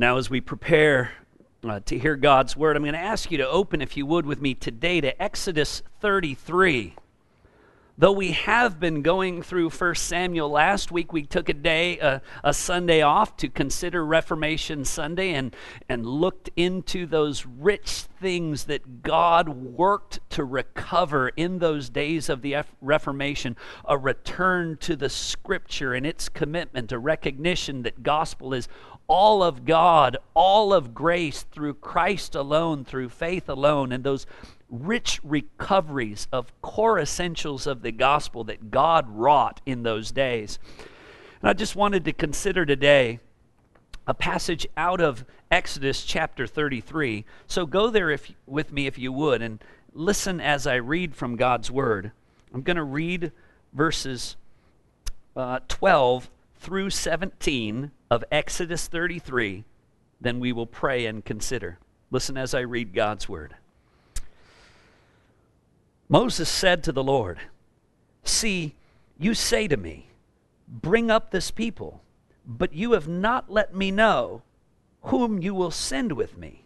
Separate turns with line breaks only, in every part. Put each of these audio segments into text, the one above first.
Now, as we prepare uh, to hear God's word, I'm going to ask you to open, if you would, with me today to Exodus 33. Though we have been going through 1 Samuel last week, we took a day, uh, a Sunday off to consider Reformation Sunday and, and looked into those rich things that God worked to recover in those days of the Reformation a return to the Scripture and its commitment, a recognition that gospel is all of God, all of grace through Christ alone, through faith alone, and those rich recoveries of core essentials of the gospel that God wrought in those days. And I just wanted to consider today a passage out of Exodus chapter 33. So go there if, with me if you would and listen as I read from God's word. I'm going to read verses uh, 12 through 17 of Exodus 33. Then we will pray and consider. Listen as I read God's word. Moses said to the Lord, See, you say to me, Bring up this people, but you have not let me know whom you will send with me.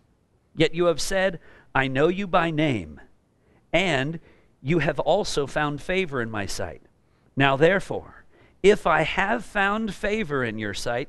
Yet you have said, I know you by name, and you have also found favor in my sight. Now, therefore, if I have found favor in your sight,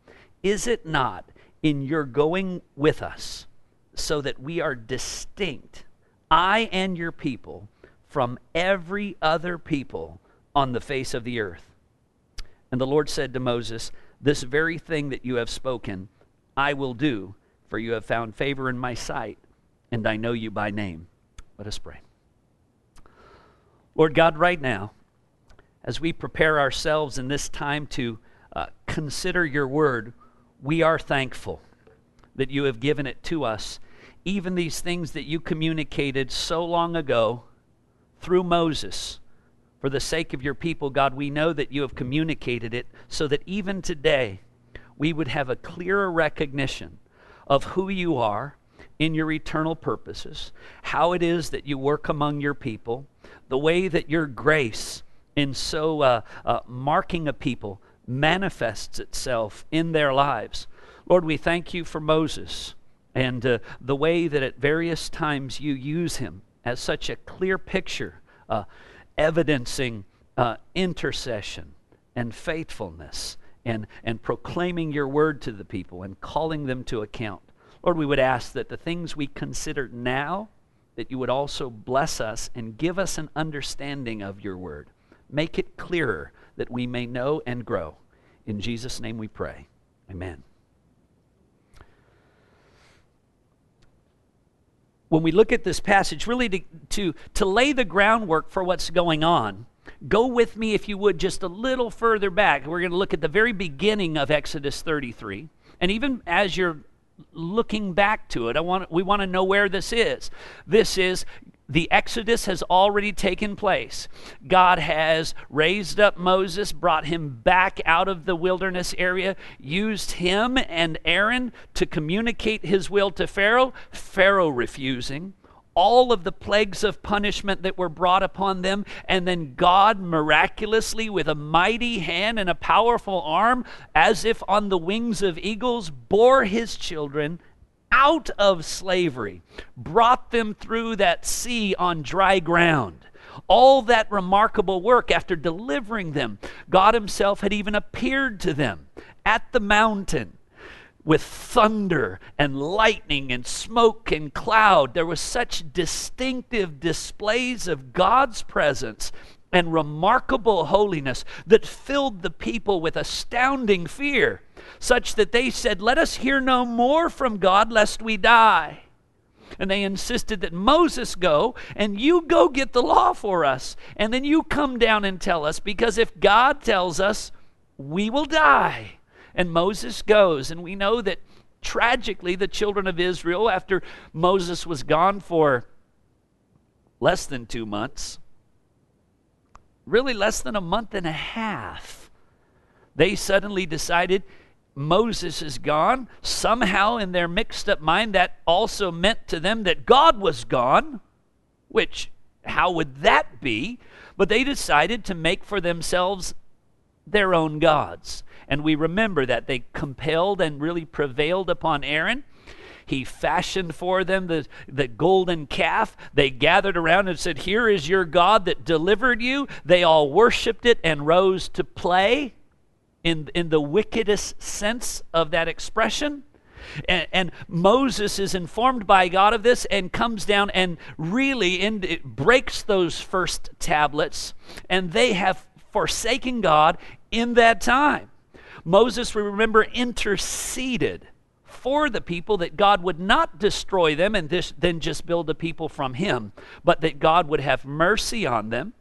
Is it not in your going with us, so that we are distinct I and your people from every other people on the face of the earth. And the Lord said to Moses, This very thing that you have spoken, I will do, for you have found favor in my sight, and I know you by name. Let us pray. Lord God, right now, as we prepare ourselves in this time to uh, consider your word, we are thankful that you have given it to us even these things that you communicated so long ago through Moses. For the sake of your people, God, we know that you have communicated it so that even today we would have a clearer recognition of who you are in your eternal purposes, how it is that you work among your people, the way that your grace in so uh, uh, marking a people manifests itself in their lives. Lord, we thank you for Moses and uh, the way that at various times you use him as such a clear picture, uh, evidencing uh, intercession and faithfulness and, and proclaiming your word to the people and calling them to account. Lord, we would ask that the things we consider now, that you would also bless us and give us an understanding of your word. Make it clearer that we may know and grow. In Jesus' name we pray. Amen. when we look at this passage, really to, to, to lay the groundwork for what's going on, go with me, if you would, just a little further back. We're going to look at the very beginning of Exodus 33. And even as you're looking back to it, I want, we want to know where this is. This is the Exodus has already taken place. God has raised up Moses, brought him back out of the wilderness area, used him and Aaron to communicate his will to Pharaoh, Pharaoh refusing all of the plagues of punishment that were brought upon them, and then God miraculously, with a mighty hand and a powerful arm, as if on the wings of eagles, bore his children out of slavery, brought them through that sea on dry ground. All that remarkable work after delivering them, God Himself had even appeared to them at the mountain with thunder and lightning and smoke and cloud. There was such distinctive displays of God's presence and remarkable holiness that filled the people with astounding fear such that they said, Let us hear no more from God, lest we die. And they insisted that Moses go and you go get the law for us. And then you come down and tell us, because if God tells us, we will die. And Moses goes. And we know that tragically, the children of Israel, after Moses was gone for less than two months, really less than a month and a half, they suddenly decided Moses is gone. Somehow, in their mixed up mind, that also meant to them that God was gone, which, how would that be? But they decided to make for themselves their own gods. And we remember that they compelled and really prevailed upon Aaron. He fashioned for them the, the golden calf. They gathered around and said, Here is your God that delivered you. They all worshiped it and rose to play in, in the wickedest sense of that expression. And, and, Moses is informed by God of this and comes down and really in, breaks those first tablets, and they have forsaken God in that time. Moses, we remember, interceded for the people that God would not destroy them and this, then just build a people from him, but that God would have mercy on them.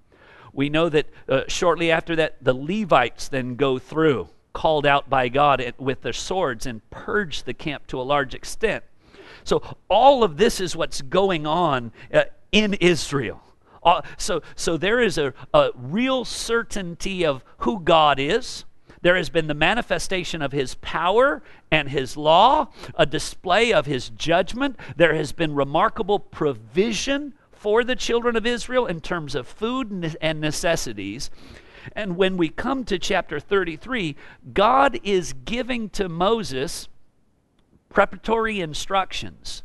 We know that uh, shortly after that, the Levites then go through, called out by God with their swords, and purge the camp to a large extent. So, all of this is what's going on uh, in Israel. Uh, so, so there is a, a real certainty of who God is. There has been the manifestation of his power and his law, a display of his judgment. There has been remarkable provision for the children of Israel in terms of food and necessities. And when we come to chapter 33, God is giving to Moses preparatory instructions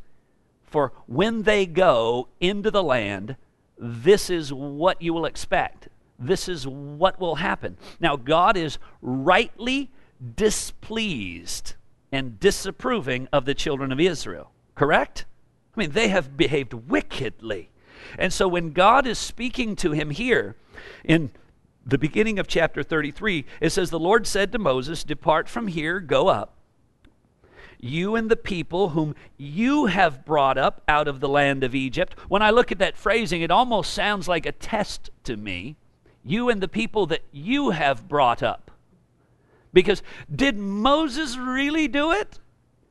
for when they go into the land this is what you will expect. This is what will happen. Now, God is rightly displeased and disapproving of the children of Israel, correct? I mean, they have behaved wickedly. And so when God is speaking to him here in the beginning of chapter 33, it says, The Lord said to Moses, Depart from here, go up you and the people whom you have brought up out of the land of Egypt. When I look at that phrasing, it almost sounds like a test to me. You and the people that you have brought up. Because did Moses really do it?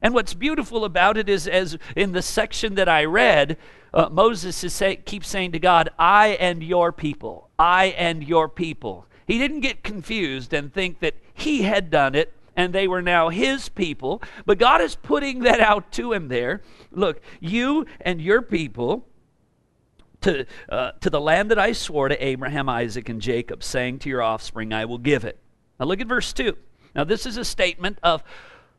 And what's beautiful about it is, as in the section that I read, uh, Moses is say, keeps saying to God, I and your people, I and your people. He didn't get confused and think that he had done it and they were now his people. But God is putting that out to him there. Look, you and your people. To, uh, to the land that I swore to Abraham, Isaac, and Jacob, saying to your offspring, I will give it. Now look at verse 2. Now, this is a statement of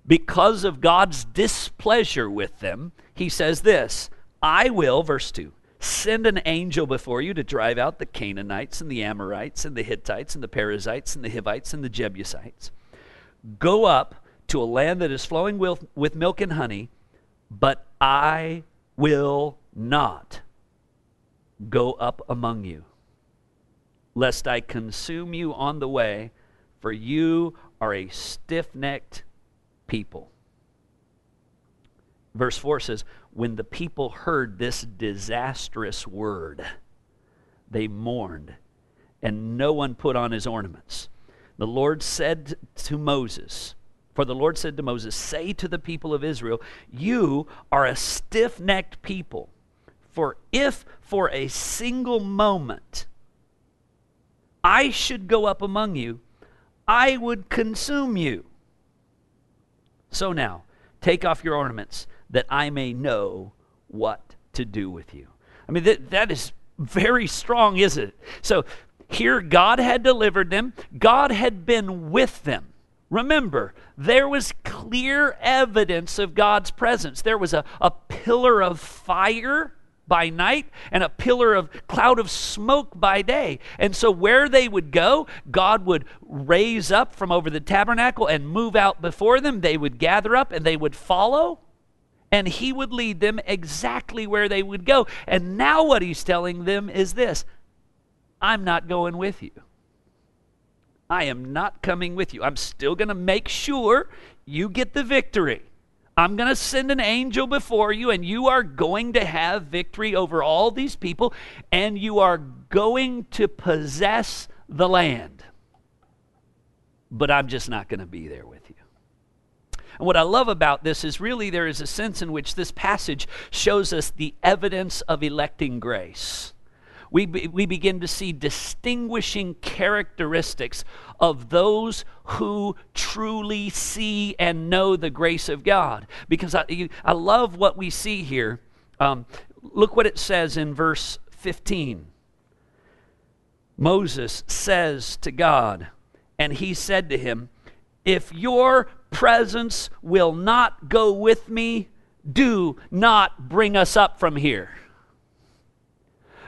because of God's displeasure with them, he says this I will, verse 2, send an angel before you to drive out the Canaanites and the Amorites and the Hittites and the Perizzites and the Hivites and the Jebusites. Go up to a land that is flowing with, with milk and honey, but I will not go up among you, lest I consume you on the way, for you are a stiff necked people. Verse 4 says, When the people heard this disastrous word, they mourned, and no one put on his ornaments. The Lord said to Moses, For the Lord said to Moses, Say to the people of Israel, You are a stiff necked people. For if for a single moment I should go up among you, I would consume you. So now, take off your ornaments, that I may know what to do with you. I mean, that, that is very strong, isn't it? So here, God had delivered them, God had been with them. Remember, there was clear evidence of God's presence. There was a, a pillar of fire by night and a pillar of cloud of smoke by day. And so, where they would go, God would raise up from over the tabernacle and move out before them. They would gather up and they would follow, and He would lead them exactly where they would go. And now, what He's telling them is this I'm not going with you. I am not coming with you. I'm still going to make sure you get the victory. I'm going to send an angel before you, and you are going to have victory over all these people, and you are going to possess the land. But I'm just not going to be there with you. And what I love about this is really there is a sense in which this passage shows us the evidence of electing grace. We, be, we begin to see distinguishing characteristics of those who truly see and know the grace of God. Because I, I love what we see here. Um, look what it says in verse 15. Moses says to God, and he said to him, If your presence will not go with me, do not bring us up from here.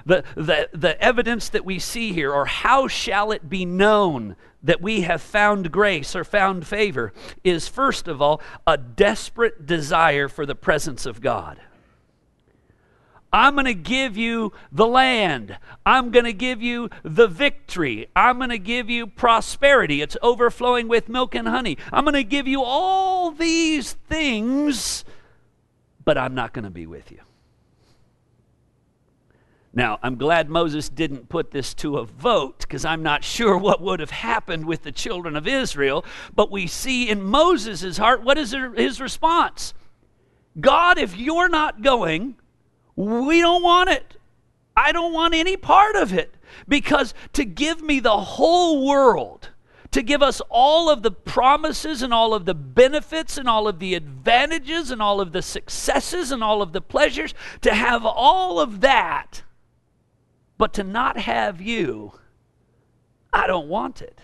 The, the, the evidence that we see here, or how shall it be known that we have found grace or found favor, is first of all a desperate desire for the presence of God. I'm going to give you the land. I'm going to give you the victory. I'm going to give you prosperity. It's overflowing with milk and honey. I'm going to give you all these things, but I'm not going to be with you. Now, I'm glad Moses didn't put this to a vote because I'm not sure what would have happened with the children of Israel. But we see in Moses' heart, what is his response? God, if you're not going, we don't want it. I don't want any part of it. Because to give me the whole world, to give us all of the promises and all of the benefits and all of the advantages and all of the successes and all of the pleasures, to have all of that, but to not have you, I don't want it.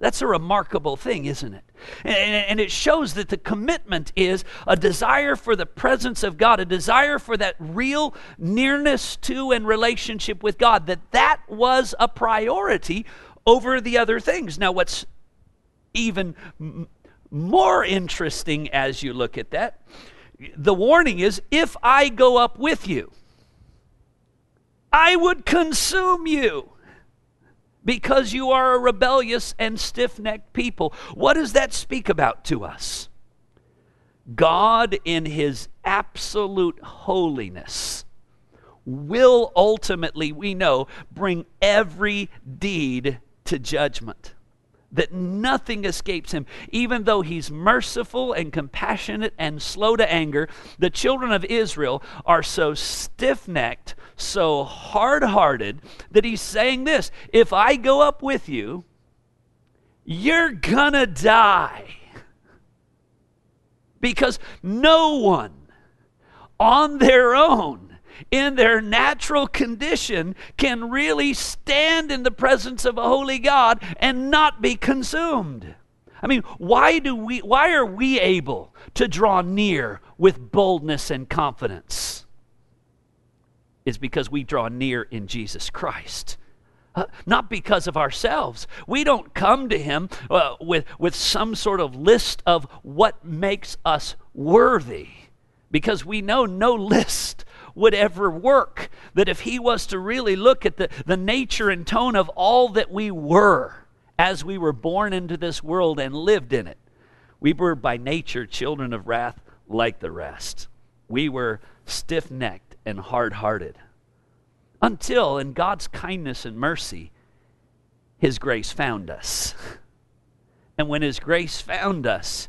That's a remarkable thing, isn't it? And, and, it shows that the commitment is a desire for the presence of God, a desire for that real nearness to and relationship with God, that that was a priority over the other things. Now, what's even m- more interesting as you look at that, the warning is if I go up with you, I would consume you because you are a rebellious and stiff necked people. What does that speak about to us? God, in his absolute holiness, will ultimately, we know, bring every deed to judgment that nothing escapes him. Even though he's merciful and compassionate and slow to anger, the children of Israel are so stiff necked, so hard hearted, that he's saying this If I go up with you, you're gonna die. Because no one on their own in their natural condition can really stand in the presence of a holy God and not be consumed. I mean, why do we why are we able to draw near with boldness and confidence? It's because we draw near in Jesus Christ. Uh, not because of ourselves. We don't come to Him uh, with, with some sort of list of what makes us worthy, because we know no list would ever work. That if he was to really look at the, the nature and tone of all that we were as we were born into this world and lived in it, we were by nature children of wrath like the rest. We were stiff necked and hard hearted. Until, in God's kindness and mercy, His grace found us. And when His grace found us,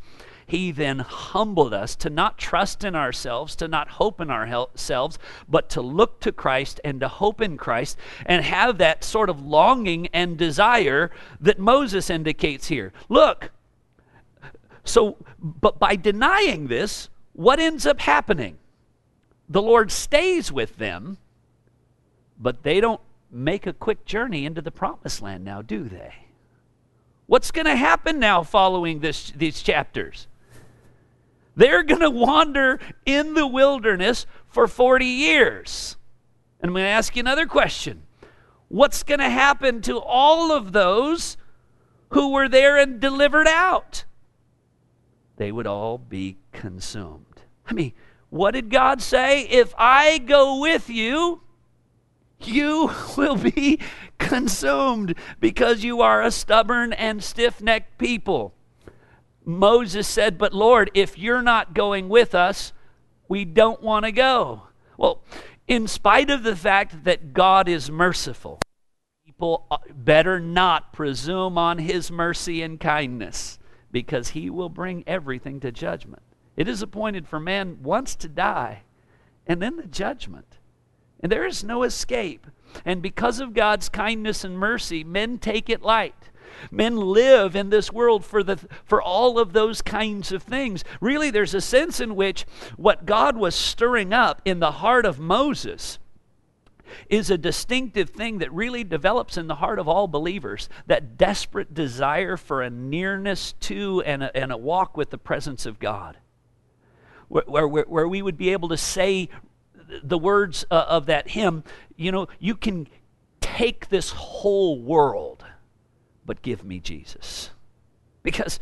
he then humbled us to not trust in ourselves, to not hope in ourselves, but to look to Christ and to hope in Christ and have that sort of longing and desire that Moses indicates here. Look, so, but by denying this, what ends up happening? The Lord stays with them, but they don't make a quick journey into the promised land now, do they? What's going to happen now following this, these chapters? They're going to wander in the wilderness for 40 years. And I'm going to ask you another question What's going to happen to all of those who were there and delivered out? They would all be consumed. I mean, what did God say? If I go with you, you will be consumed because you are a stubborn and stiff necked people. Moses said, But Lord, if you're not going with us, we don't want to go. Well, in spite of the fact that God is merciful, people better not presume on his mercy and kindness because he will bring everything to judgment. It is appointed for man once to die, and then the judgment. And there is no escape. And because of God's kindness and mercy, men take it light. Men live in this world for, the, for all of those kinds of things. Really, there's a sense in which what God was stirring up in the heart of Moses is a distinctive thing that really develops in the heart of all believers that desperate desire for a nearness to and a, and a walk with the presence of God. Where, where, where we would be able to say the words uh, of that hymn, you know, you can take this whole world, but give me Jesus. Because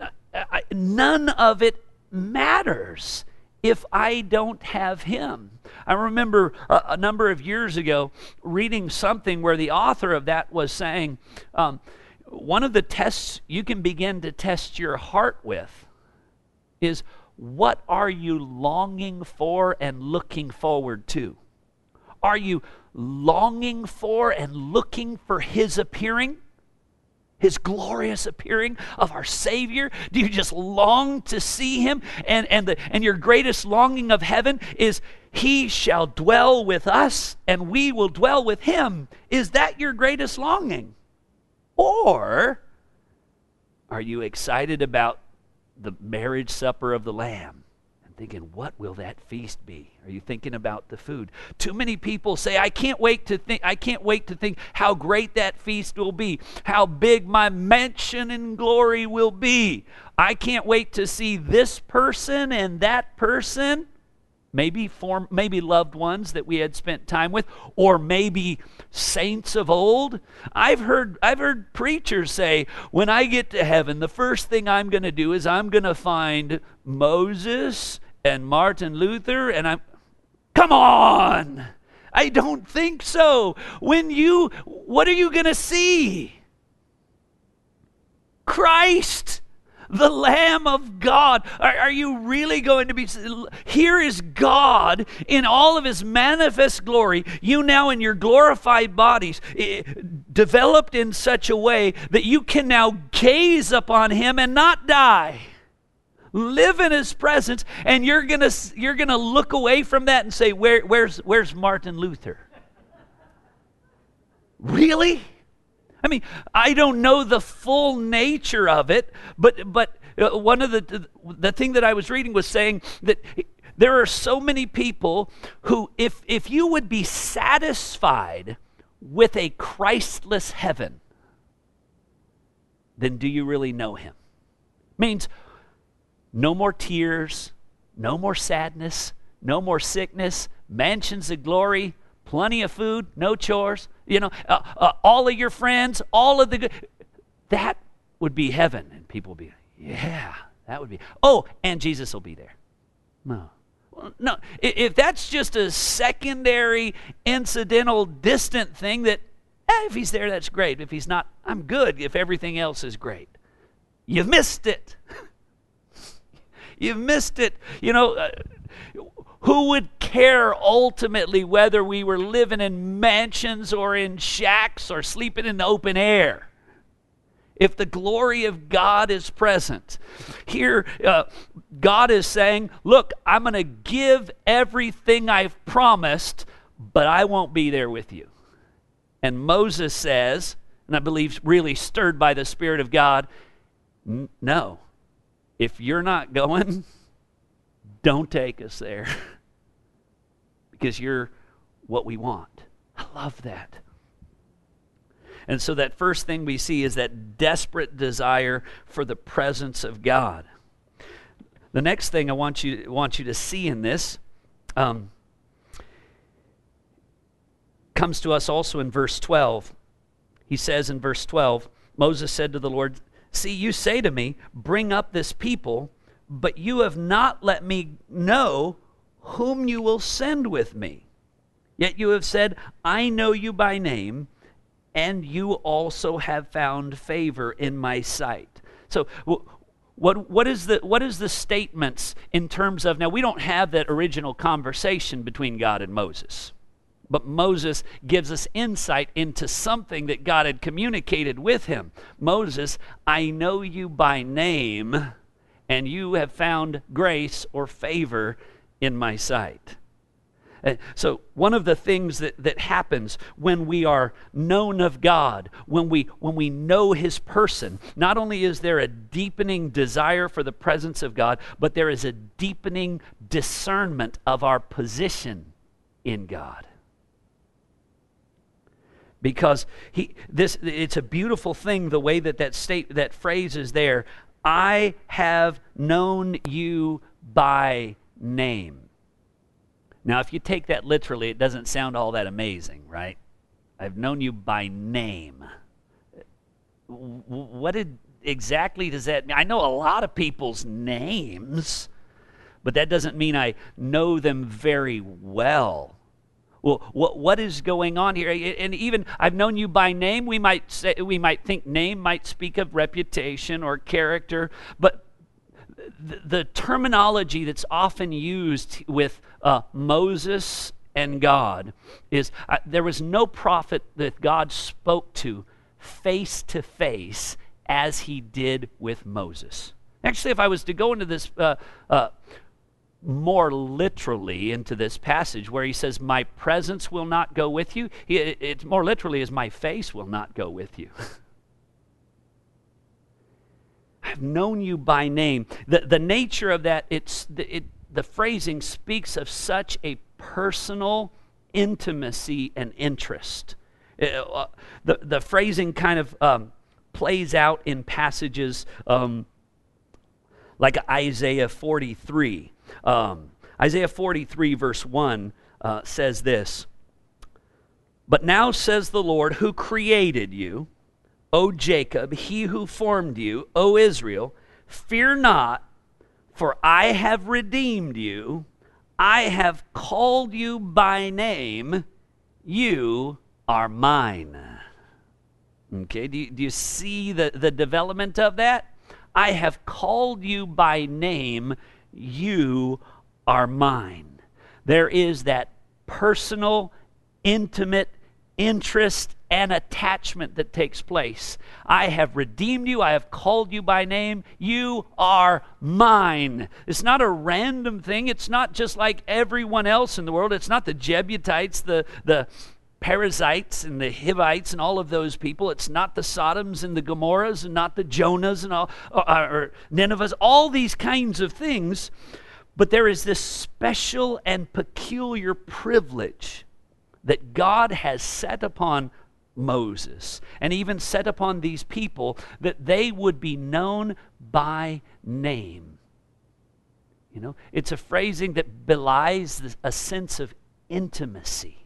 uh, I, none of it matters if I don't have him. I remember a, a, number of years ago reading something where the author of that was saying, um, one of the tests you can begin to test your heart with is what are you longing for and looking forward to? Are you longing for and looking for His appearing? His glorious appearing of our Savior? Do you just long to see Him? And, and, the, and your greatest longing of heaven is He shall dwell with us and we will dwell with Him. Is that your greatest longing? Or are you excited about the marriage supper of the Lamb thinking, what will that feast be? Are you thinking about the food? Too many people say, I can't wait to think, I can't wait to think how great that feast will be, how big my mansion in glory will be. I can't wait to see this person and that person maybe form maybe loved ones that we had spent time with or maybe saints of old i've heard i've heard preachers say when i get to heaven the first thing i'm going to do is i'm going to find moses and martin luther and i'm come on i don't think so when you what are you going to see christ the Lamb of God. Are, are, you really going to be? Here is God in all of his manifest glory. You now in your glorified bodies, eh, developed in such a way that you can now gaze upon him and not die. Live in his presence, and you're gonna you're gonna look away from that and say, Where, "Where's where's Martin Luther?" Really? I mean, I don't know the full nature of it, but but uh, one of the the thing that I was reading was saying that there are so many people who if if you would be satisfied with a Christless heaven, then do you really know him? Means no more tears, no more sadness, no more sickness, mansions of glory, plenty of food, no chores, you know, uh, uh, all of your friends, all of the good. That would be heaven. And people would be, yeah, that would be. Oh, and Jesus will be there. No. no, if that's just a secondary, incidental, distant thing that, eh, if he's there, that's great. If he's not, I'm good if everything else is great. You've missed it. You've missed it. You know, uh, who would care ultimately whether we were living in mansions or in shacks or sleeping in the open air? If the glory of God is present. Here, uh, God is saying, Look, I'm going to give everything I've promised, but I won't be there with you. And Moses says, and I believe really stirred by the Spirit of God, No, if you're not going, don't take us there. because you're what we want. I love that. And so, that first thing we see is that desperate desire for the presence of God. The next thing I want you, want you to see in this um, comes to us also in verse 12. He says in verse 12, Moses said to the Lord, See, you say to me, Bring up this people, but you have not let me know whom you will send with me. Yet you have said, I know you by name, and you also have found favor in my sight. So, what, what, is the, what is the statements in terms of now we don't have that original conversation between god and moses But Moses gives us insight into something that God had communicated with him. Moses, I know you by name, and you have found grace or favor in my sight. Uh, so, one of the things that, that happens when we are known of God, when we, when we know His person, not only is there a deepening desire for the presence of God, but there is a deepening discernment of our position in God because he this it's a beautiful thing the way that that state that phrase is there i have known you by name now, if you take that literally, it doesn't sound all that amazing, right? I've known you by name. What did exactly does that mean? I know a lot of people's names, but that doesn't mean I know them very well. Well, what, what is going on here? And even I've known you by name. We might say we might think name might speak of reputation or character, but the, the terminology that's often used with uh, Moses and God is uh, there was no prophet that God spoke to face to face as he did with Moses. Actually, if I was to go into this uh, uh, more literally into this passage where he says, My presence will not go with you, it, it more literally is, My face will not go with you. I've known you by name. The, the nature of that, it's, it, the phrasing speaks of such a personal intimacy and interest. Uh, uh, the, the phrasing kind of um, plays out in passages um, like Isaiah 43. Um, Isaiah 43, verse 1 uh, says this But now says the Lord, who created you, O Jacob, he who formed you, O Israel, fear not, for I have redeemed you. I have called you by name. You are mine. Okay, do you, do you see the, the development of that? I have called you by name. You are mine. There is that personal, intimate interest and attachment that takes place. I have redeemed you. I have called you by name. You are mine. It's not a random thing. It's not just like everyone else in the world. It's not the Jebusites, the, the Perizzites and the Hivites and all of those people. It's not the Sodoms and the Gomorrahs and not the Jonahs and all, or, or Ninevehs, all these kinds of things. But there is this special and peculiar privilege that God has set upon Moses and even set upon these people that they would be known by name. You know, it's a phrasing that belies a sense of intimacy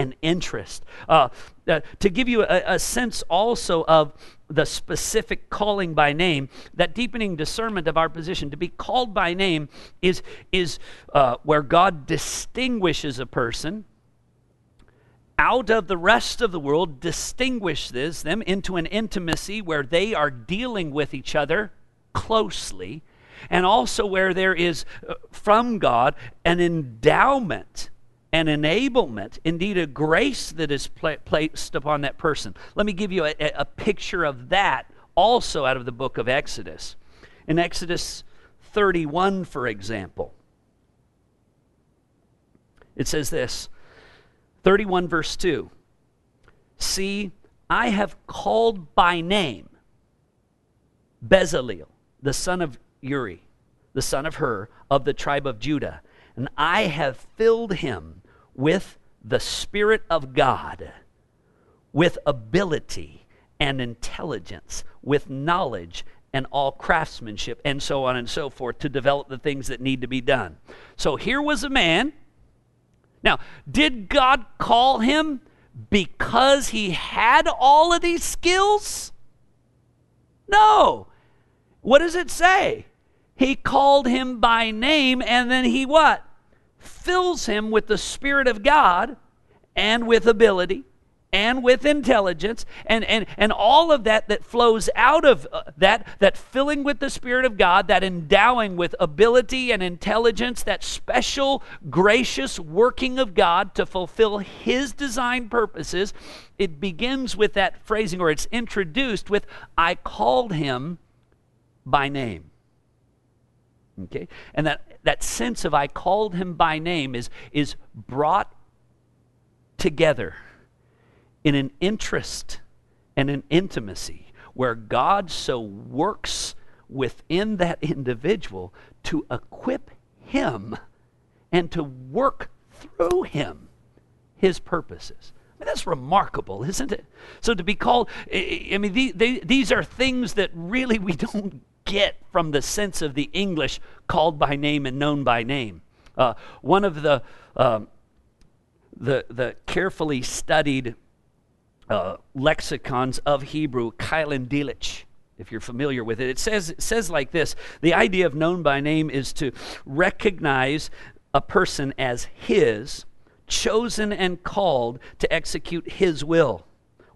and interest. Uh, uh, to give you a, a, sense also of the specific calling by name, that deepening discernment of our position, to be called by name is, is uh, where God distinguishes a person out of the rest of the world distinguishes them into an intimacy where they are dealing with each other closely, and also where there is uh, from God an endowment, an enablement, indeed a grace that is pla- placed upon that person. Let me give you a, a picture of that also out of the book of Exodus. In Exodus 31, for example, it says this 31, verse 2. See, I have called by name Bezaleel, the son of Uri, the son of Hur, of the tribe of Judah, and I have filled him with the Spirit of God, with ability and intelligence, with knowledge and all craftsmanship, and so on and so forth, to develop the things that need to be done. So here was a man now, did God call him because he had all of these skills? No. What does it say? He called him by name and then he what? Fills him with the Spirit of God and with ability and with intelligence and, and, and all of that that flows out of uh, that that filling with the spirit of god that endowing with ability and intelligence that special gracious working of god to fulfill his design purposes it begins with that phrasing or it's introduced with i called him by name. Okay? And that that sense of i called him by name is is brought together in an interest and an intimacy where God so works within that individual to equip him and to work through him his purposes. I mean, that's remarkable, isn't it? So to be called, I mean, these are things that really we don't get from the sense of the English called by name and known by name. Uh, one of the, um, the, the carefully studied uh, lexicons of Hebrew, Keil and Delitzsch, if you're familiar with it. It says, it says like this The idea of known by name is to recognize a person as his, chosen and called to execute his will.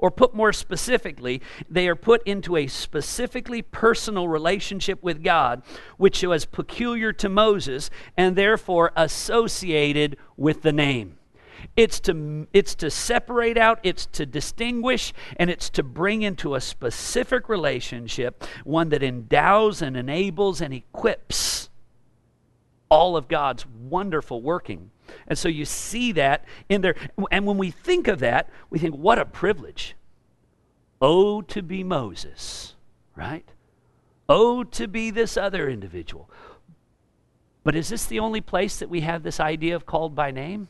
Or put more specifically, they are put into a specifically personal relationship with God, which was peculiar to Moses and therefore associated with the name. It's to, it's to separate out, it's to distinguish, and it's to bring into a specific relationship one that endows and enables and equips all of God's wonderful working. And so you see that in there. And when we think of that, we think, what a privilege. Oh, to be Moses, right? Oh, to be this other individual. But is this the only place that we have this idea of called by name?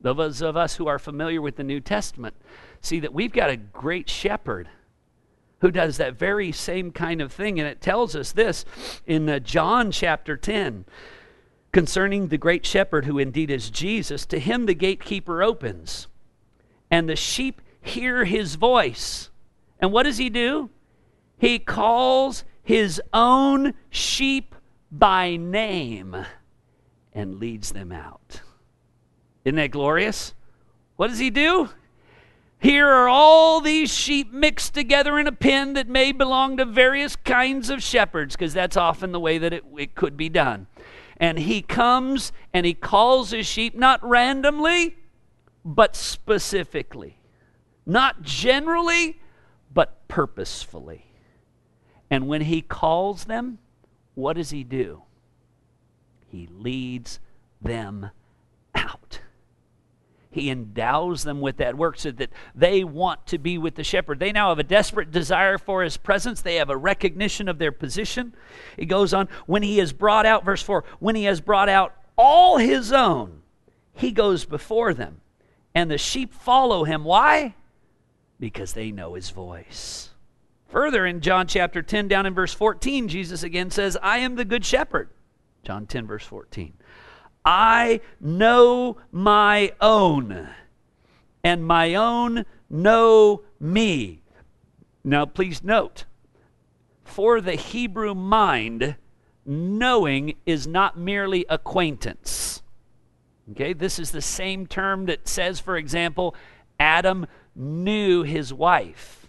Those of us who are familiar with the New Testament see that we've got a great shepherd who does that very same kind of thing. And it tells us this in uh, John chapter 10 concerning the great shepherd who indeed is Jesus. To him the gatekeeper opens, and the sheep hear his voice. And what does he do? He calls his own sheep by name and leads them out. Isn't that glorious? What does he do? Here are all these sheep mixed together in a pen that may belong to various kinds of shepherds, because that's often the way that it, it could be done. And he comes and he calls his sheep not randomly, but specifically. Not generally, but purposefully. And when he calls them, what does he do? He leads them out. He endows them with that work so that they want to be with the shepherd. They now have a desperate desire for his presence. They have a recognition of their position. It goes on, when he has brought out, verse 4, when he has brought out all his own, he goes before them. And the sheep follow him. Why? Because they know his voice. Further, in John chapter 10, down in verse 14, Jesus again says, I am the good shepherd. John 10, verse 14. I know my own, and my own know me. Now, please note, for the Hebrew mind, knowing is not merely acquaintance. Okay, this is the same term that says, for example, Adam knew his wife,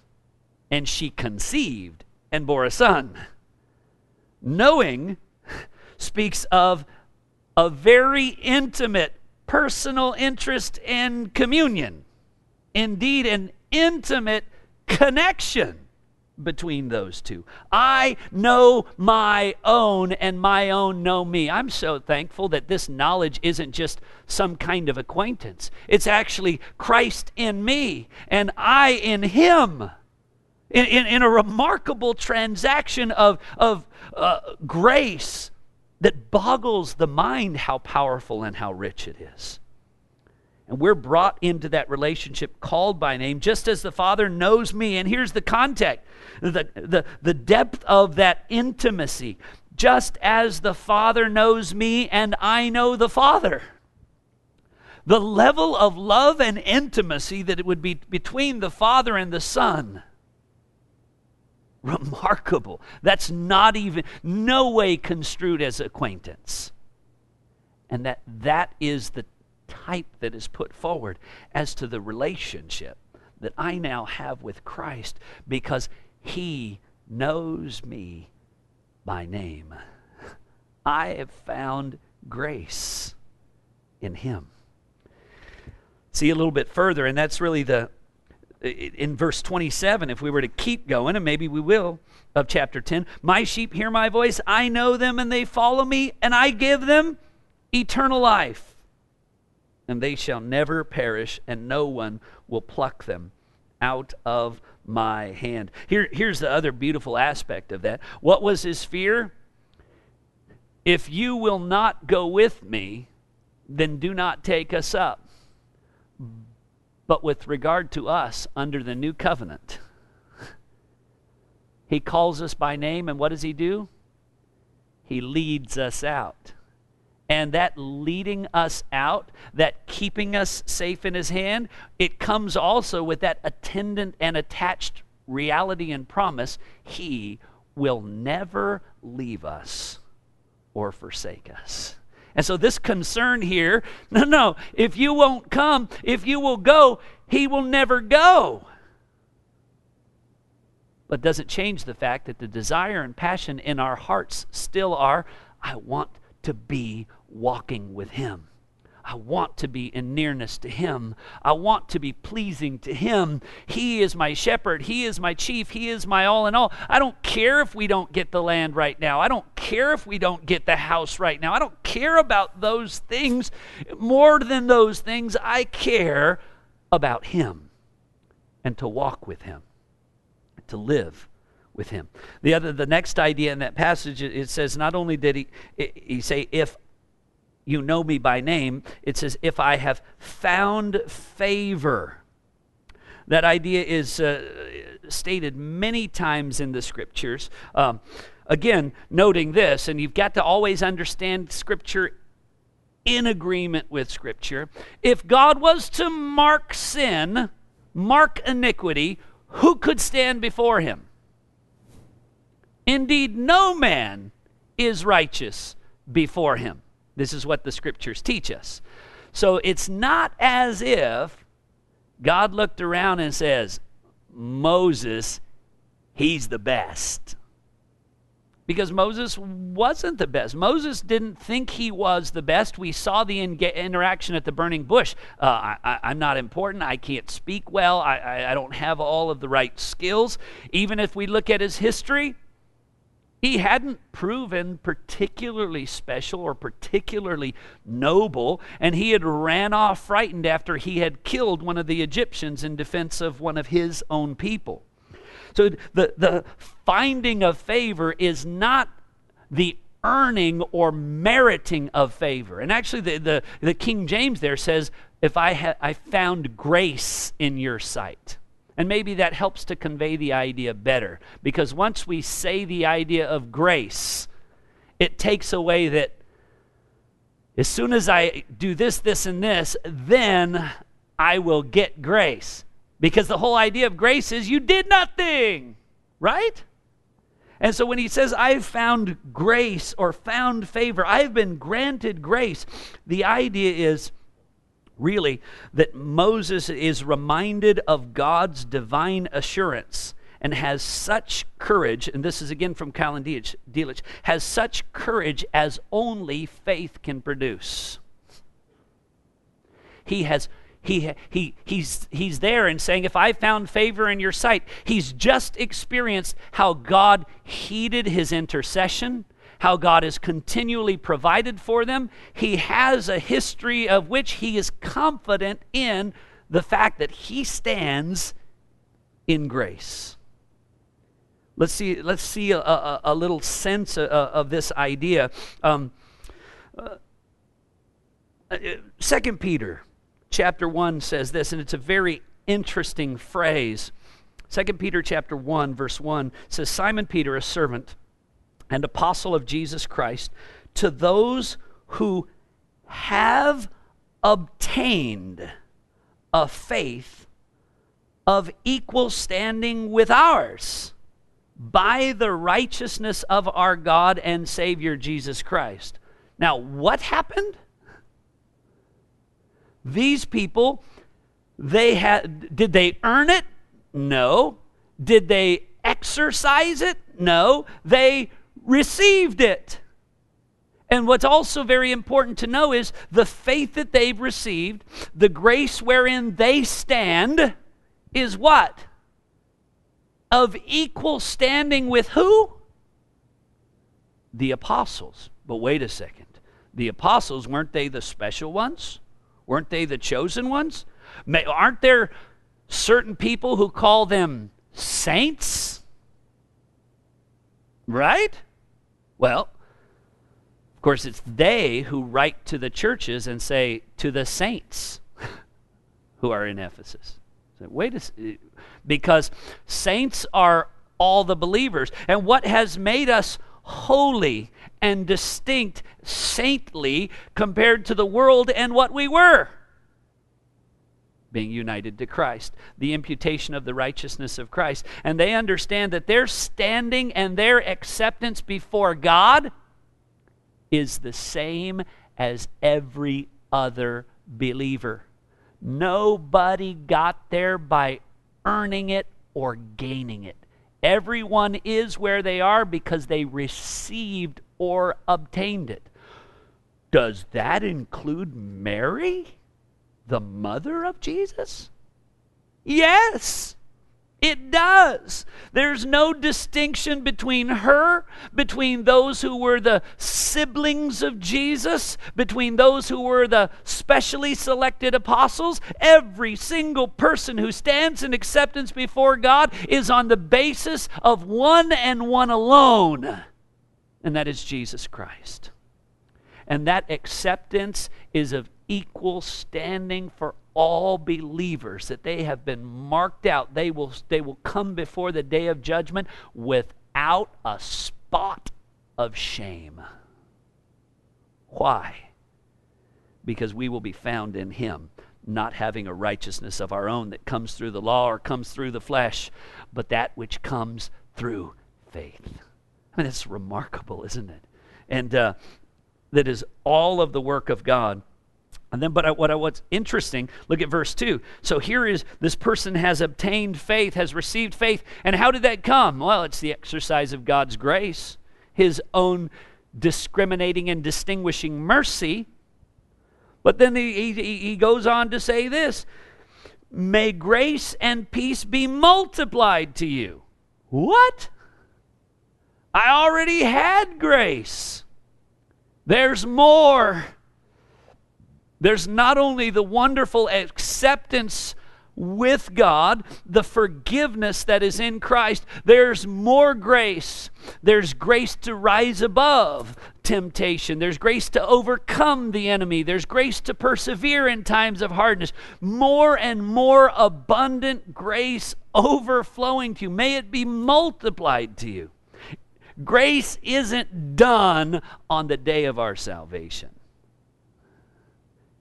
and she conceived and bore a son. Knowing speaks of a very intimate personal interest in communion. Indeed, an intimate connection between those two. I know my own, and my own know me. I'm so thankful that this knowledge isn't just some kind of acquaintance, it's actually Christ in me, and I in him. In, in, in a remarkable transaction of, of uh, grace that boggles the mind how powerful and how rich it is. And we're brought into that relationship called by name, just as the Father knows me. And here's the context the, the, the depth of that intimacy. Just as the Father knows me and I know the Father. The level of love and intimacy that it would be between the Father and the Son remarkable. That's not even, no way construed as acquaintance. And that that is the type that is put forward as to the relationship that I now have with Christ because he knows me by name. I have found grace in him. See a little bit further, and that's really the in verse 27, if we were to keep going, and maybe we will, of chapter 10, my sheep hear my voice, I know them, and they follow me, and I give them eternal life. And they shall never perish, and no one will pluck them out of my hand. Here, here's the other beautiful aspect of that. What was his fear? If you will not go with me, then do not take us up. But with regard to us under the new covenant, he calls us by name, and what does he do? He leads us out. And that leading us out, that keeping us safe in his hand, it comes also with that attendant and attached reality and promise he will never leave us or forsake us. And so, this concern here no, no, if you won't come, if you will go, he will never go. But doesn't change the fact that the desire and passion in our hearts still are I want to be walking with him. I want to be in nearness to Him. I want to be pleasing to Him. He is my shepherd. He is my chief. He is my all in all. I don't care if we don't get the land right now. I don't care if we don't get the house right now. I don't care about those things. More than those things, I care about Him and to walk with Him, to live with him. The other, the next idea in that passage, it says not only did he, he say, if you know me by name, it says, if I have found favor. That idea is uh, stated many times in the scriptures. Um, again, noting this, and you've got to always understand scripture in agreement with scripture. If God was to mark sin, mark iniquity, who could stand before him? Indeed, no man is righteous before him. This is what the scriptures teach us. So it's not as if God looked around and says, Moses, he's the best. Because Moses wasn't the best. Moses didn't think he was the best. We saw the in- interaction at the burning bush. Uh, I, am not important. I can't speak well. I, I, I don't have all of the right skills. Even if we look at his history, he hadn't proven particularly special or particularly noble, and he had ran off frightened after he had killed one of the Egyptians in defense of one of his own people. So the, the finding of favor is not the earning or meriting of favor. And actually, the, the, the King James there says, If I, ha- I found grace in your sight. And maybe that helps to convey the idea better. Because once we say the idea of grace, it takes away that as soon as I do this, this, and this, then I will get grace. Because the whole idea of grace is you did nothing, right? And so when he says, I've found grace or found favor, I've been granted grace, the idea is really that Moses is reminded of God's divine assurance and has such courage, and this is again from Keil Delitzsch, has such courage as only faith can produce. He has he, he, he's, he's there and saying, If I found favor in your sight, he's just experienced how God heeded his intercession, how God has continually provided for them. He has a history of which he is confident in the fact that he stands in grace. Let's see, let's see a, a, a little sense of, of this idea. Um, uh, Second Peter chapter 1 says this, and it's a very interesting phrase. Second Peter chapter 1, verse 1 says, Simon Peter, a servant and apostle of Jesus Christ, to those who have obtained a faith of equal standing with ours by the righteousness of our God and Savior Jesus Christ. Now, what happened? These people They had did they earn it? No. Did they exercise it? No. They received it. And what's also very important to know is the faith that they've received, the grace wherein they stand, is what? Of equal standing with who? The apostles. But wait a second. The apostles, weren't they the special ones? Weren't they the chosen ones? Aren't there certain people who call them saints? Right? Well, of course, it's they who write to the churches and say, to the saints who are in Ephesus. So, wait a eh, because saints are all the believers. And what has made us holy and distinct, saintly, compared to the world and what we were? Being united to Christ, the imputation of the righteousness of Christ. And they understand that their standing and their acceptance before God is the same as every other believer. Nobody got there by earning it or gaining it. Everyone is where they are because they received or obtained it. Does that include Mary? The mother of Jesus? Yes, it does. There's no distinction between her, between those who were the siblings of Jesus, between those who were the specially selected apostles. Every single person who stands in acceptance before God is on the basis of one and one alone, and that is Jesus Christ. And that acceptance is of equal standing for all believers that they have been marked out. They will they will come before the day of judgment without a spot of shame. Why? Because we will be found in him not having a righteousness of our own that comes through the law or comes through the flesh but that which comes through faith. I mean it's remarkable isn't it? And uh, that is all of the work of god and then, but I, what I, what's interesting, look at verse 2. So here is this person has obtained faith, has received faith. And how did that come? Well, it's the exercise of God's grace, his own discriminating and distinguishing mercy. But then he, he, he goes on to say this May grace and peace be multiplied to you. What? I already had grace. There's more. There's not only the wonderful acceptance with God, the forgiveness that is in Christ, there's more grace. There's grace to rise above temptation. There's grace to overcome the enemy. There's grace to persevere in times of hardness. More and more abundant grace overflowing to you. May it be multiplied to you. Grace isn't done on the day of our salvation.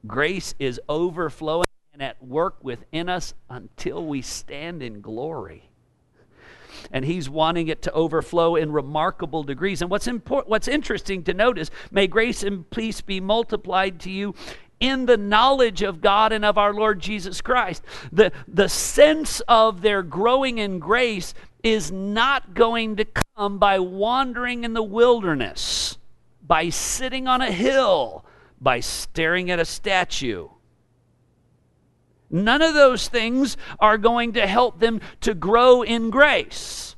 Grace is overflowing and at work within us until we stand in glory. And he's wanting it to overflow in remarkable degrees. And what's important, what's interesting to note is, may grace and peace be multiplied to you in the knowledge of God and of our Lord Jesus Christ. The, the sense of their growing in grace is not going to come by wandering in the wilderness, by sitting on a hill, by staring at a statue. None of those things are going to help them to grow in grace.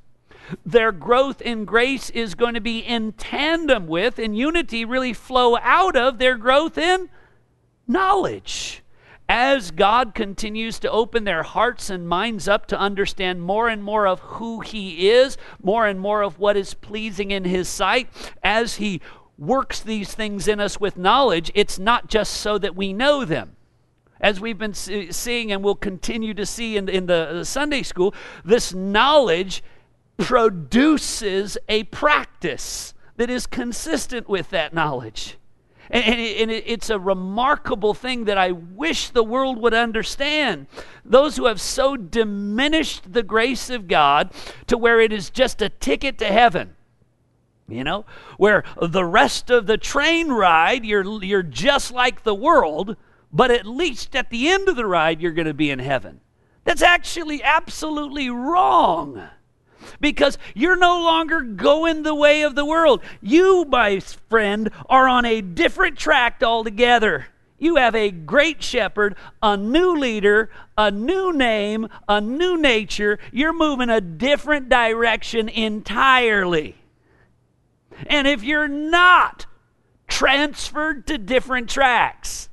Their growth in grace is going to be in tandem with, in unity, really flow out of their growth in knowledge. As God continues to open their hearts and minds up to understand more and more of who He is, more and more of what is pleasing in His sight, as He works these things in us with knowledge, it's not just so that we know them. As we've been seeing and will continue to see in, in the Sunday school, this knowledge produces a practice that is consistent with that knowledge. And, and, it's a remarkable thing that I wish the world would understand. Those who have so diminished the grace of God to where it is just a ticket to heaven you know where the rest of the train ride you're you're just like the world but at least at the end of the ride, you're going to be in heaven. That's actually absolutely wrong because you're no longer going the way of the world. You, my friend, are on a different track altogether. You have a great shepherd, a new leader, a new name, a new nature. You're moving a different direction entirely. And if you're not transferred to different tracks,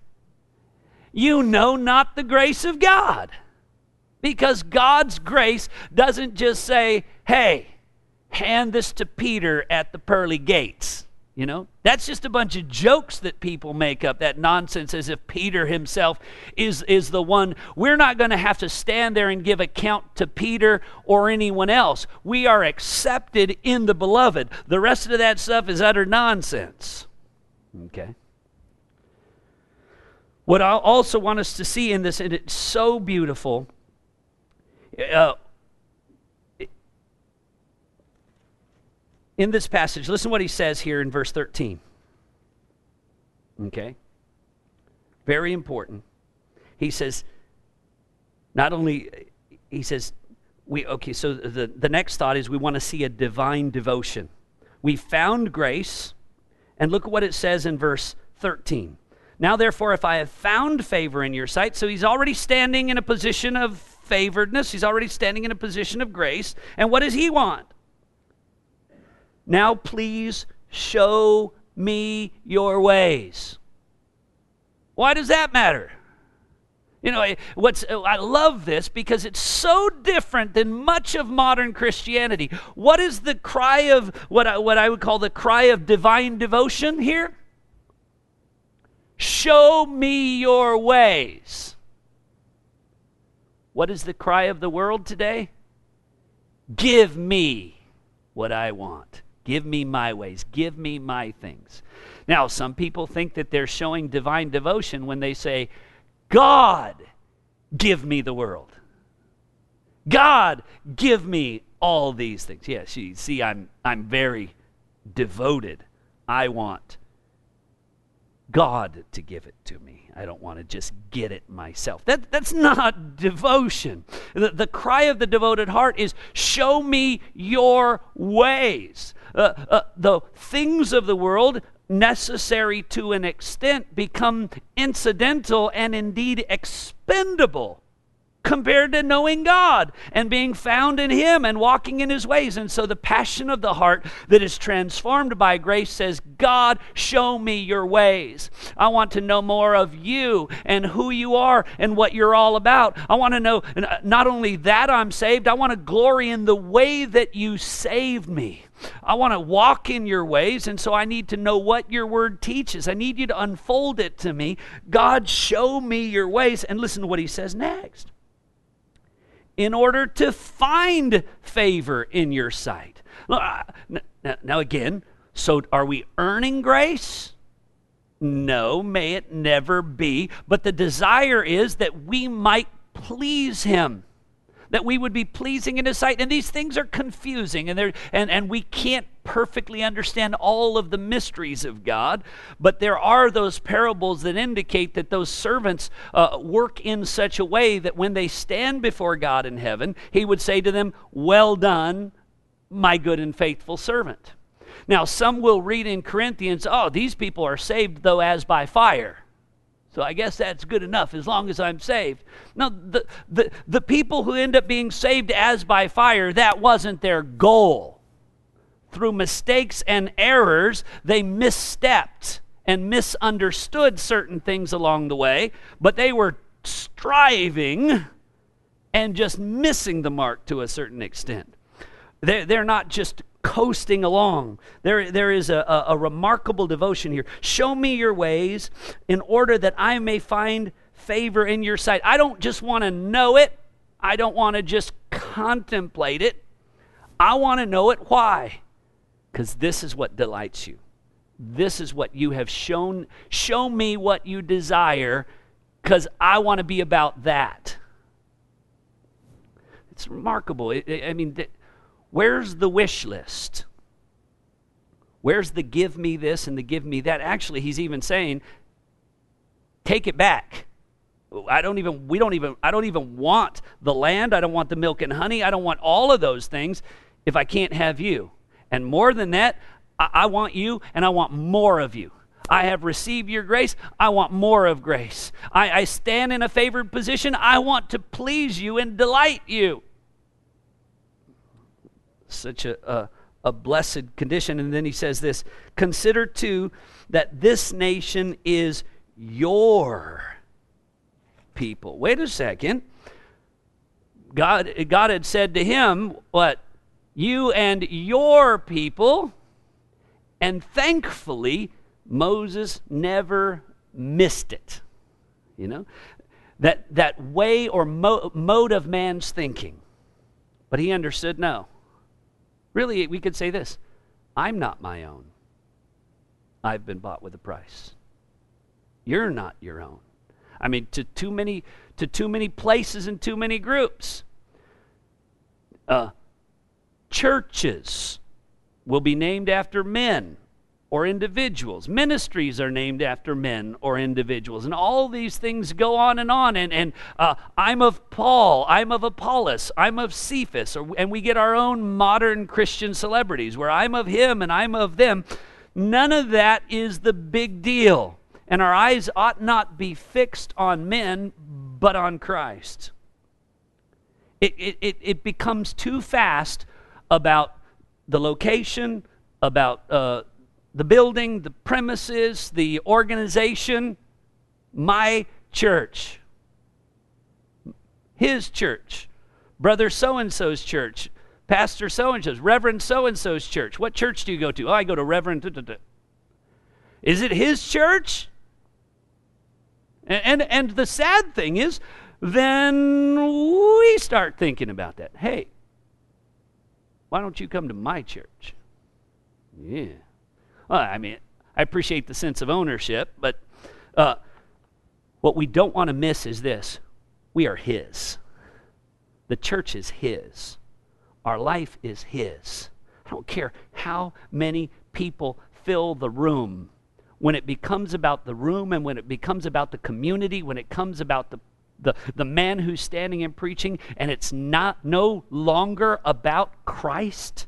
you know not the grace of God. Because God's grace doesn't just say, hey, hand this to Peter at the pearly gates. You know, that's just a bunch of jokes that people make up, that nonsense as if Peter himself is, is the one. We're not going to have to stand there and give account to Peter or anyone else. We are accepted in the beloved. The rest of that stuff is utter nonsense. Okay? What I also want us to see in this, and it's so beautiful, uh, in this passage, listen what he says here in verse 13. Okay? Very important. He says, not only, he says, we, okay, so the, the next thought is we want to see a divine devotion. We found grace, and look at what it says in verse 13. Now, therefore, if I have found favor in your sight, so he's already standing in a position of favoredness, he's already standing in a position of grace, and what does he want? Now please show me your ways. Why does that matter? You know, what's I love this because it's so different than much of modern Christianity. What is the cry of what I, what I would call the cry of divine devotion here? Show me your ways. What is the cry of the world today? Give me what I want. Give me my ways. Give me my things. Now, some people think that they're showing divine devotion when they say, God, give me the world. God, give me all these things. Yes, you see, I'm, I'm very devoted. I want God to give it to me. I don't want to just get it myself. That, that's not devotion. The, the cry of the devoted heart is, Show me your ways uh, uh, the things of the world, necessary to an extent, become incidental and indeed expendable compared to knowing God and being found in Him and walking in His ways. And so the passion of the heart that is transformed by grace says, God, show me your ways. I want to know more of you and who you are and what you're all about. I want to know uh, not only that I'm saved, I want to glory in the way that you saved me. I want to walk in your ways, and so I need to know what your word teaches. I need you to unfold it to me. God, show me your ways. And listen to what he says next in order to find favor in your sight. Now, again, so are we earning grace? No, may it never be. But the desire is that we might please Him that we would be pleasing in his sight and these things are confusing and, and, and we can't perfectly understand all of the mysteries of god but there are those parables that indicate that those servants uh, work in such a way that when they stand before god in heaven he would say to them well done my good and faithful servant now some will read in corinthians oh these people are saved though as by fire so I guess that's good enough as long as I'm saved. Now, the, the, the people who end up being saved as by fire, that wasn't their goal. Through mistakes and errors, they misstepped and misunderstood certain things along the way, but they were striving and just missing the mark to a certain extent. They're, not just coasting along. There, there is a, a, a remarkable devotion here. Show me your ways in order that I may find favor in your sight. I don't just want to know it, I don't want to just contemplate it. I want to know it. Why? Because this is what delights you. This is what you have shown. Show me what you desire because I want to be about that. It's remarkable. I mean, Where's the wish list? Where's the give me this and the give me that? Actually, he's even saying, take it back. I don't even, we don't even, I don't even want the land. I don't want the milk and honey. I don't want all of those things if I can't have you. And more than that, I, I want you and I want more of you. I have received your grace. I want more of grace. I, I stand in a favored position. I want to please you and delight you. Such a, a, a blessed condition. And then he says this Consider too that this nation is your people. Wait a second. God, God had said to him, What? You and your people. And thankfully, Moses never missed it. You know? That, that way or mo- mode of man's thinking. But he understood no. Really, we could say this I'm not my own. I've been bought with a price. You're not your own. I mean, to too many, to too many places and too many groups. Uh, churches will be named after men or individuals. Ministries are named after men or individuals. And all these things go on and on. And, and uh, I'm of Paul, I'm of Apollos, I'm of Cephas. Or, and we get our own modern Christian celebrities where I'm of him and I'm of them. None of that is the big deal. And our eyes ought not be fixed on men, but on Christ. It, it, it, it becomes too fast about the location, about uh, the building, the premises, the organization, my church, his church, brother so and so's church, pastor so and so's, reverend so and so's church. What church do you go to? Oh, I go to Reverend. Da, da, da. Is it his church? And, and, and the sad thing is, then we start thinking about that. Hey, why don't you come to my church? Yeah. Well, I mean, I appreciate the sense of ownership, but uh, what we don't want to miss is this we are His. The church is His. Our life is His. I don't care how many people fill the room. When it becomes about the room and when it becomes about the community, when it comes about the the, the man who's standing and preaching, and it's not no longer about Christ,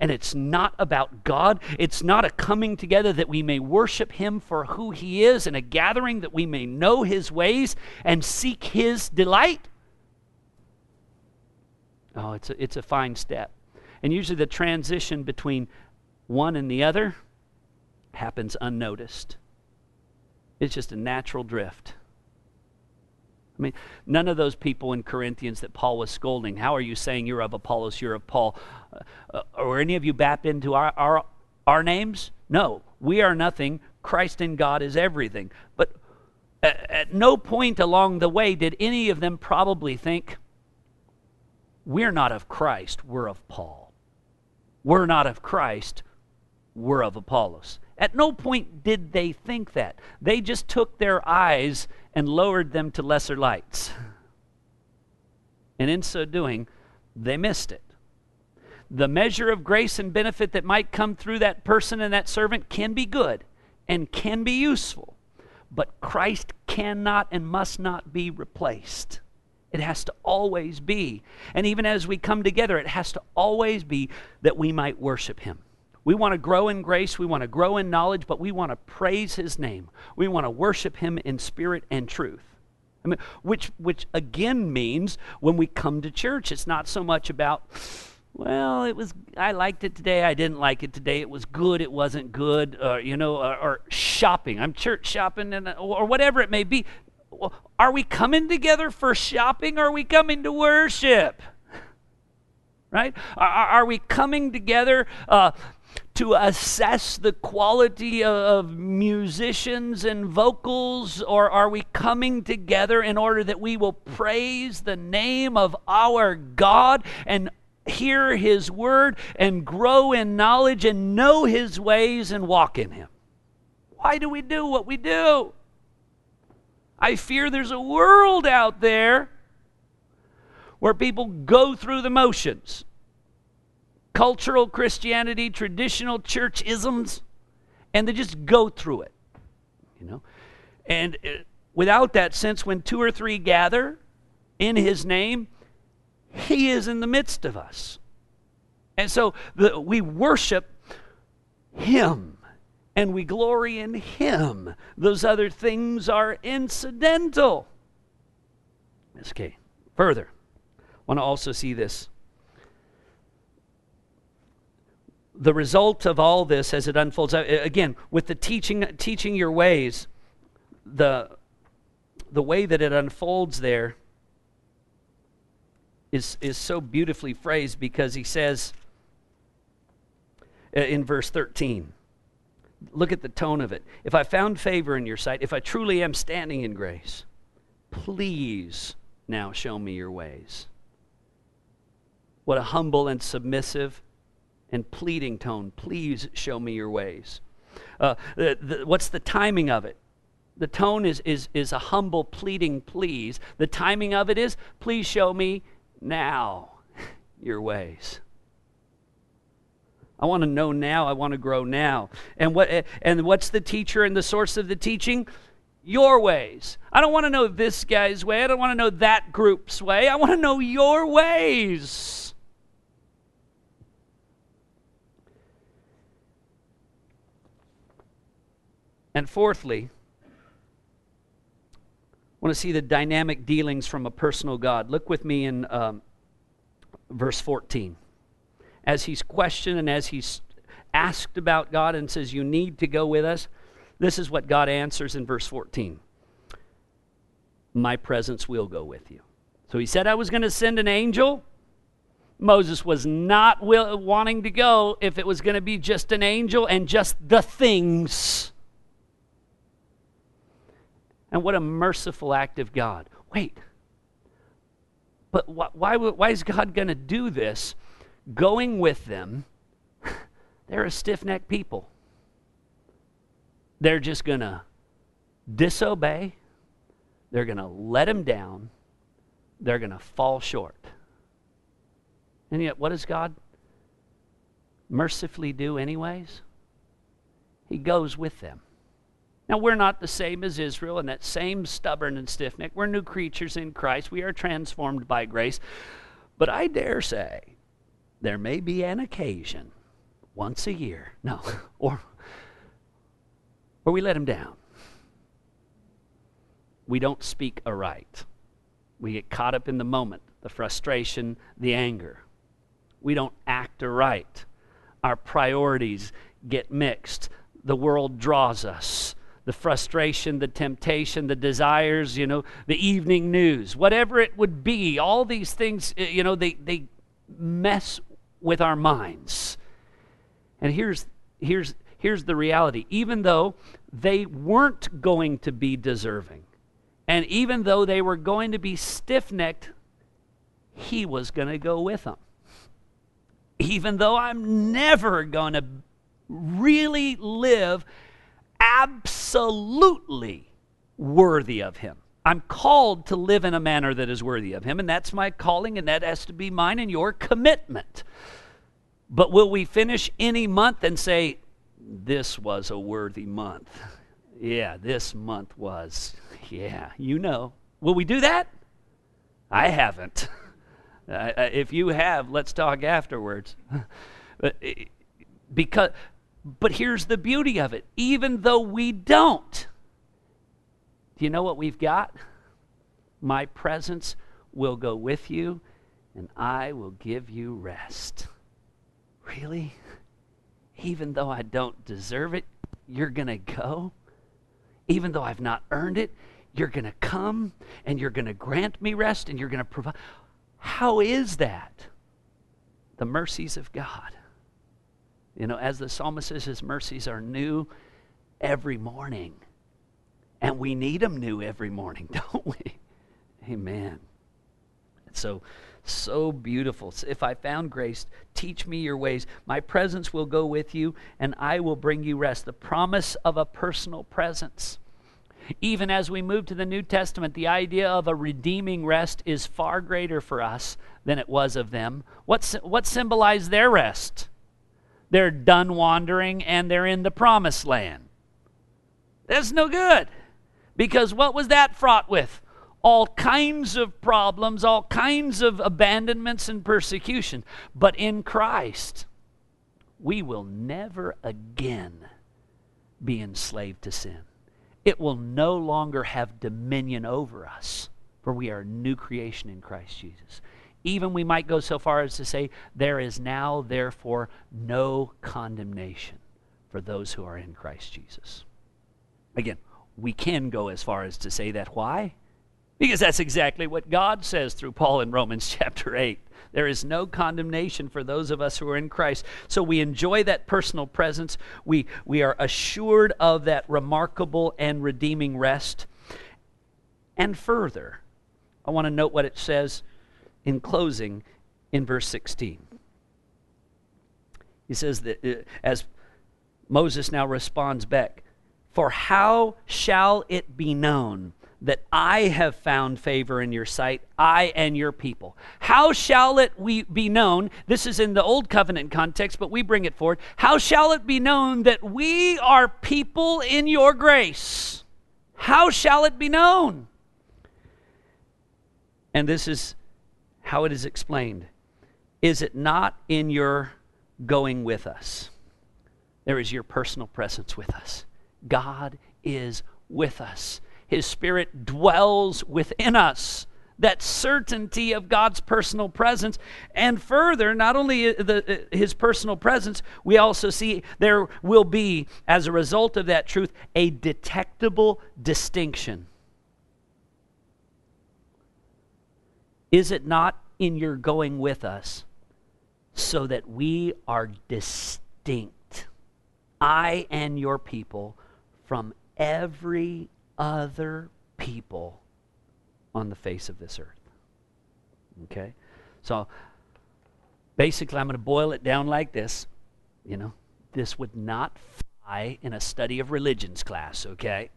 and it's not about God. It's not a coming together that we may worship Him for who He is and a gathering that we may know His ways and seek His delight. Oh, it's a, it's a fine step. And usually the transition between one and the other happens unnoticed. It's just a natural drift. I mean, none of those people in Corinthians that Paul was scolding, how are you saying you're of Apollos, you're of Paul? Uh, uh, or any of you bapped into our, our, our names? No, we are nothing. Christ in God is everything. But at, at no point along the way did any of them probably think, we're not of Christ, we're of Paul. We're not of Christ, we're of Apollos. At no point did they think that. They just took their eyes and lowered them to lesser lights. And in so doing, they missed it. The measure of grace and benefit that might come through that person and that servant can be good and can be useful, but Christ cannot and must not be replaced. It has to always be. And even as we come together, it has to always be that we might worship Him. We want to grow in grace, we want to grow in knowledge, but we want to praise his name. We want to worship him in spirit and truth. I mean, which which again means when we come to church, it's not so much about well, it was I liked it today, I didn't like it today. It was good, it wasn't good, uh, you know, or, or, shopping. I'm church shopping and or whatever it may be. Are we coming together for shopping or are we coming to worship? Right? Are, are we coming together uh, to assess the quality of musicians and vocals, or are we coming together in order that we will praise the name of our God and hear His word and grow in knowledge and know His ways and walk in Him? Why do we do what we do? I fear there's a world out there where people go through the motions cultural Christianity, traditional church isms, and they just go through it, you know. And uh, without that sense, when two or three gather in his name, he is in the midst of us. And so the, we worship him and we glory in him. Those other things are incidental. Okay, further, want to also see this. The result of all this as it unfolds, again, with the teaching, teaching your ways, the, the way that it unfolds there is, is so beautifully phrased because he says uh, in verse 13, look at the tone of it. If I found favor in your sight, if I truly am standing in grace, please now show me your ways. What a humble and submissive and pleading tone. Please show me your ways. Uh, the, the, what's the timing of it? The tone is, is, is a humble, pleading please. The timing of it is, please show me now your ways. I want to know now. I want to grow now. And what and what's the teacher and the source of the teaching? Your ways. I don't want to know this guy's way. I don't want to know that group's way. I want to know your ways. And fourthly, I want to see the dynamic dealings from a personal God. Look with me in um, verse 14. As he's questioned and as he's asked about God and says, You need to go with us, this is what God answers in verse 14 My presence will go with you. So he said, I was going to send an angel. Moses was not will, wanting to go if it was going to be just an angel and just the things. And what a merciful act of God. Wait, but why, why is God going to do this? Going with them, they're a stiff necked people. They're just going to disobey, they're going to let him down, they're going to fall short. And yet, what does God mercifully do, anyways? He goes with them. Now, we're not the same as Israel and that same stubborn and stiff neck. We're new creatures in Christ. We are transformed by grace. But I dare say there may be an occasion once a year, no, or where we let him down. We don't speak aright. We get caught up in the moment, the frustration, the anger. We don't act aright. Our priorities get mixed. The world draws us the frustration, the temptation, the desires, you know, the evening news, whatever it would be, all these things, eh, you know, they, they mess with our minds. And here's, here's, here's the reality even though they weren't going to be deserving, and even though they were going to be stiff necked, he was going to go with them. Even though I'm never going to really live absolutely worthy of him. I'm called to live in a manner that is worthy of him, and that's my calling, and that has to be mine and your commitment. But will we finish any month and say, This was a worthy month? Yeah, this month was. Yeah, you know. Will we do that? I haven't. Uh, if you have, let's talk afterwards. because but here's the beauty of it even though we don't, do you know what we've got? My presence will go with you, and I will give you rest. Really? Even though I don't deserve it, you're going to go? Even though I've not earned it, you're going to come and you're going to grant me rest and you're going to provide. How is that? The mercies of God. You know, as the psalmist says, his mercies are new every morning. And we need them new every morning, don't we? Amen. So, so beautiful. If I found grace, teach me your ways. My presence will go with you, and I will bring you rest. The promise of a personal presence. Even as we move to the New Testament, the idea of a redeeming rest is far greater for us than it was of them. What, what symbolized their rest? They're done wandering and they're in the promised land. That's no good. Because what was that fraught with? All kinds of problems, all kinds of abandonments and persecution. But in Christ, we will never again be enslaved to sin. It will no longer have dominion over us, for we are a new creation in Christ Jesus. Even we might go so far as to say, there is now, therefore, no condemnation for those who are in Christ Jesus. Again, we can go as far as to say that. Why? Because that's exactly what God says through Paul in Romans chapter 8. There is no condemnation for those of us who are in Christ. So we enjoy that personal presence. We, we are assured of that remarkable and redeeming rest. And further, I want to note what it says in closing in verse 16. He says that uh, as Moses now responds back, For how shall it be known that I have found favor in your sight, I and your people? How shall it we be known? This is in the old covenant context, but we bring it forward. How shall it be known that we are people in your grace? How shall it be known? And this is how it is explained. Is it not in your going with us? There is your personal presence with us. God is with us. His Spirit dwells within us. That certainty of God's personal presence. And further, not only the, uh, His personal presence, we also see there will be, as a result of that truth, a detectable distinction. Is it not in your going with us so that we are distinct? I and your people from every other people on the face of this earth. Okay? So basically, I'm going to boil it down like this. You know, this would not fly in a study of religions class, okay?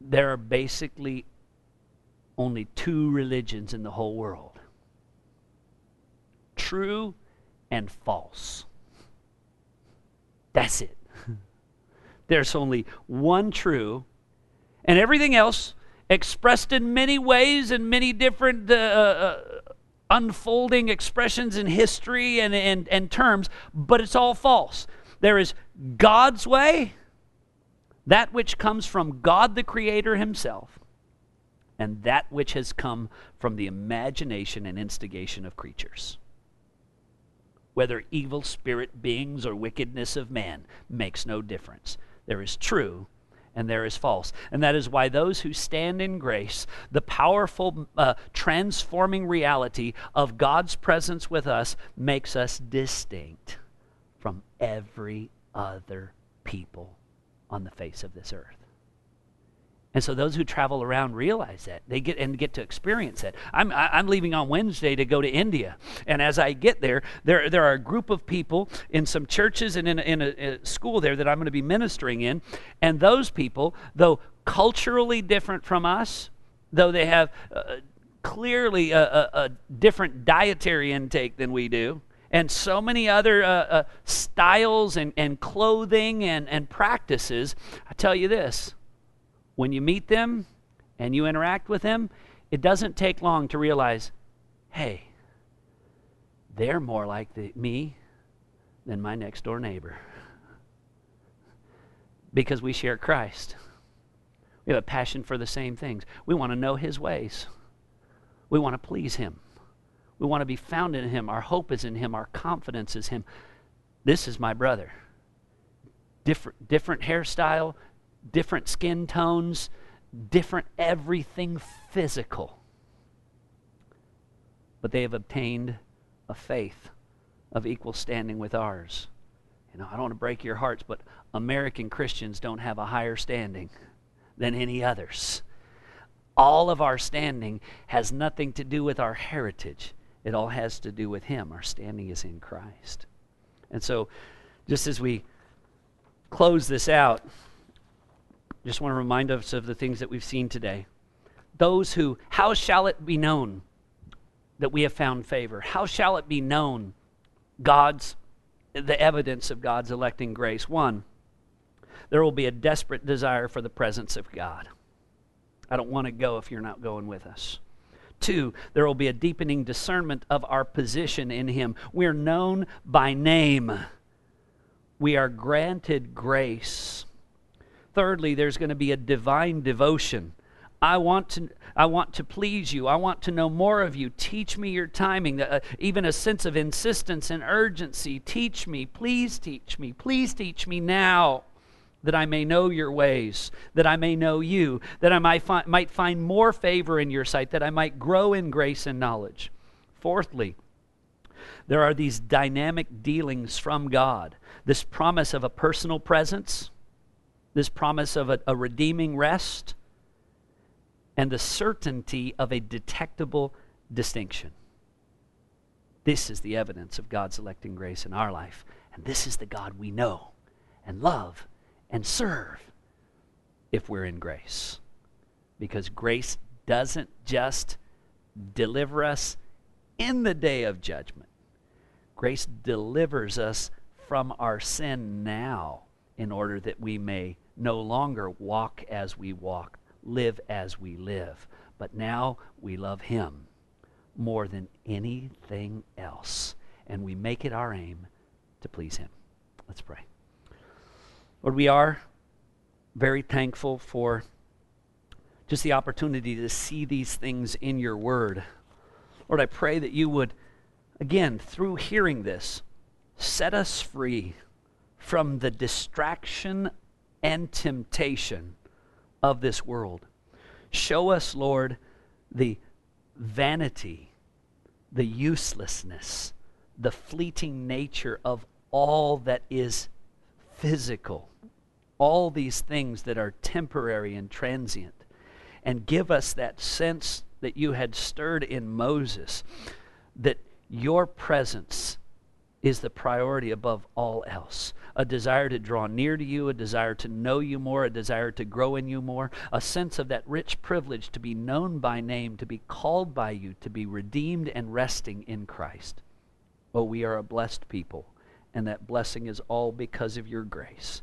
There are basically only two religions in the whole world true and false. That's it. There's only one true, and everything else expressed in many ways and many different uh, uh, unfolding expressions in history and, and, and terms, but it's all false. There is God's way, that which comes from God the Creator Himself, and that which has come from the imagination and instigation of creatures whether evil spirit beings or wickedness of man, makes no difference. There is true and there is false. And that is why those who stand in grace, the powerful, uh, transforming reality of God's presence with us, makes us distinct from every other people on the face of this earth. And so those who travel around realize that they get and get to experience it. I'm I'm leaving on Wednesday to go to India, and as I get there, there there are a group of people in some churches and in a, in a, a school there that I'm going to be ministering in, and those people, though culturally different from us, though they have uh, clearly a, a, different dietary intake than we do. And so many other uh, uh, styles and, and clothing and, and practices. I tell you this when you meet them and you interact with them, it doesn't take long to realize, hey, they're more like the, me than my next door neighbor. because we share Christ. We have a passion for the same things. We want to know His ways. We want to please Him. We want to be found in Him. Our hope is in Him. Our confidence is Him. This is my brother. Different, different hairstyle, different skin tones, different everything physical. But they have obtained a faith of equal standing with ours. You know, I don't want to break your hearts, but American Christians don't have a higher standing than any others. All of our standing has nothing to do with our heritage. It all has to do with Him. Our standing is in Christ. And so, just as we close this out, just want to remind us of the things that we've seen today. Those who, how shall it be known that we have found favor? How shall it be known God's, the evidence of God's electing grace? One, there will be a desperate desire for the presence of God. I don't want to go if you're not going with us. Two, there will be a deepening discernment of our position in Him. We're known by name, we are granted grace. Thirdly, there's going to be a divine devotion. I want to I want to please you. I want to know more of you. Teach me your timing. Uh, even a sense of insistence and urgency. Teach me. Please teach me. Please teach me now that I may know your ways, that I may know you, that I might, fi- might find more favor in your sight, that I might grow in grace and knowledge. Fourthly, there are these dynamic dealings from God. This promise of a personal presence, this promise of a, a redeeming rest, and the certainty of a detectable distinction. This is the evidence of God's electing grace in our life. And this is the God we know and love and serve if we're in grace. Because grace doesn't just deliver us in the day of judgment, grace delivers us from our sin now in order that we may no longer walk as we walk, live as we live. But now we love Him more than anything else, and we make it our aim to please Him. Let's pray. Lord, we are very thankful for just the opportunity to see these things in your word. Lord, I pray that you would, again, through hearing this, set us free from the distraction and temptation of this world. Show us, Lord, the vanity, the uselessness, the fleeting nature of all that is physical all these things that are temporary and transient, and give us that sense that you had stirred in Moses that your presence is the priority above all else. A desire to draw near to you, a desire to know you more, a desire to grow in you more, a sense of that rich privilege to be known by name, to be called by you, to be redeemed and resting in Christ. Oh, we are a blessed people, and that blessing is all because of your grace.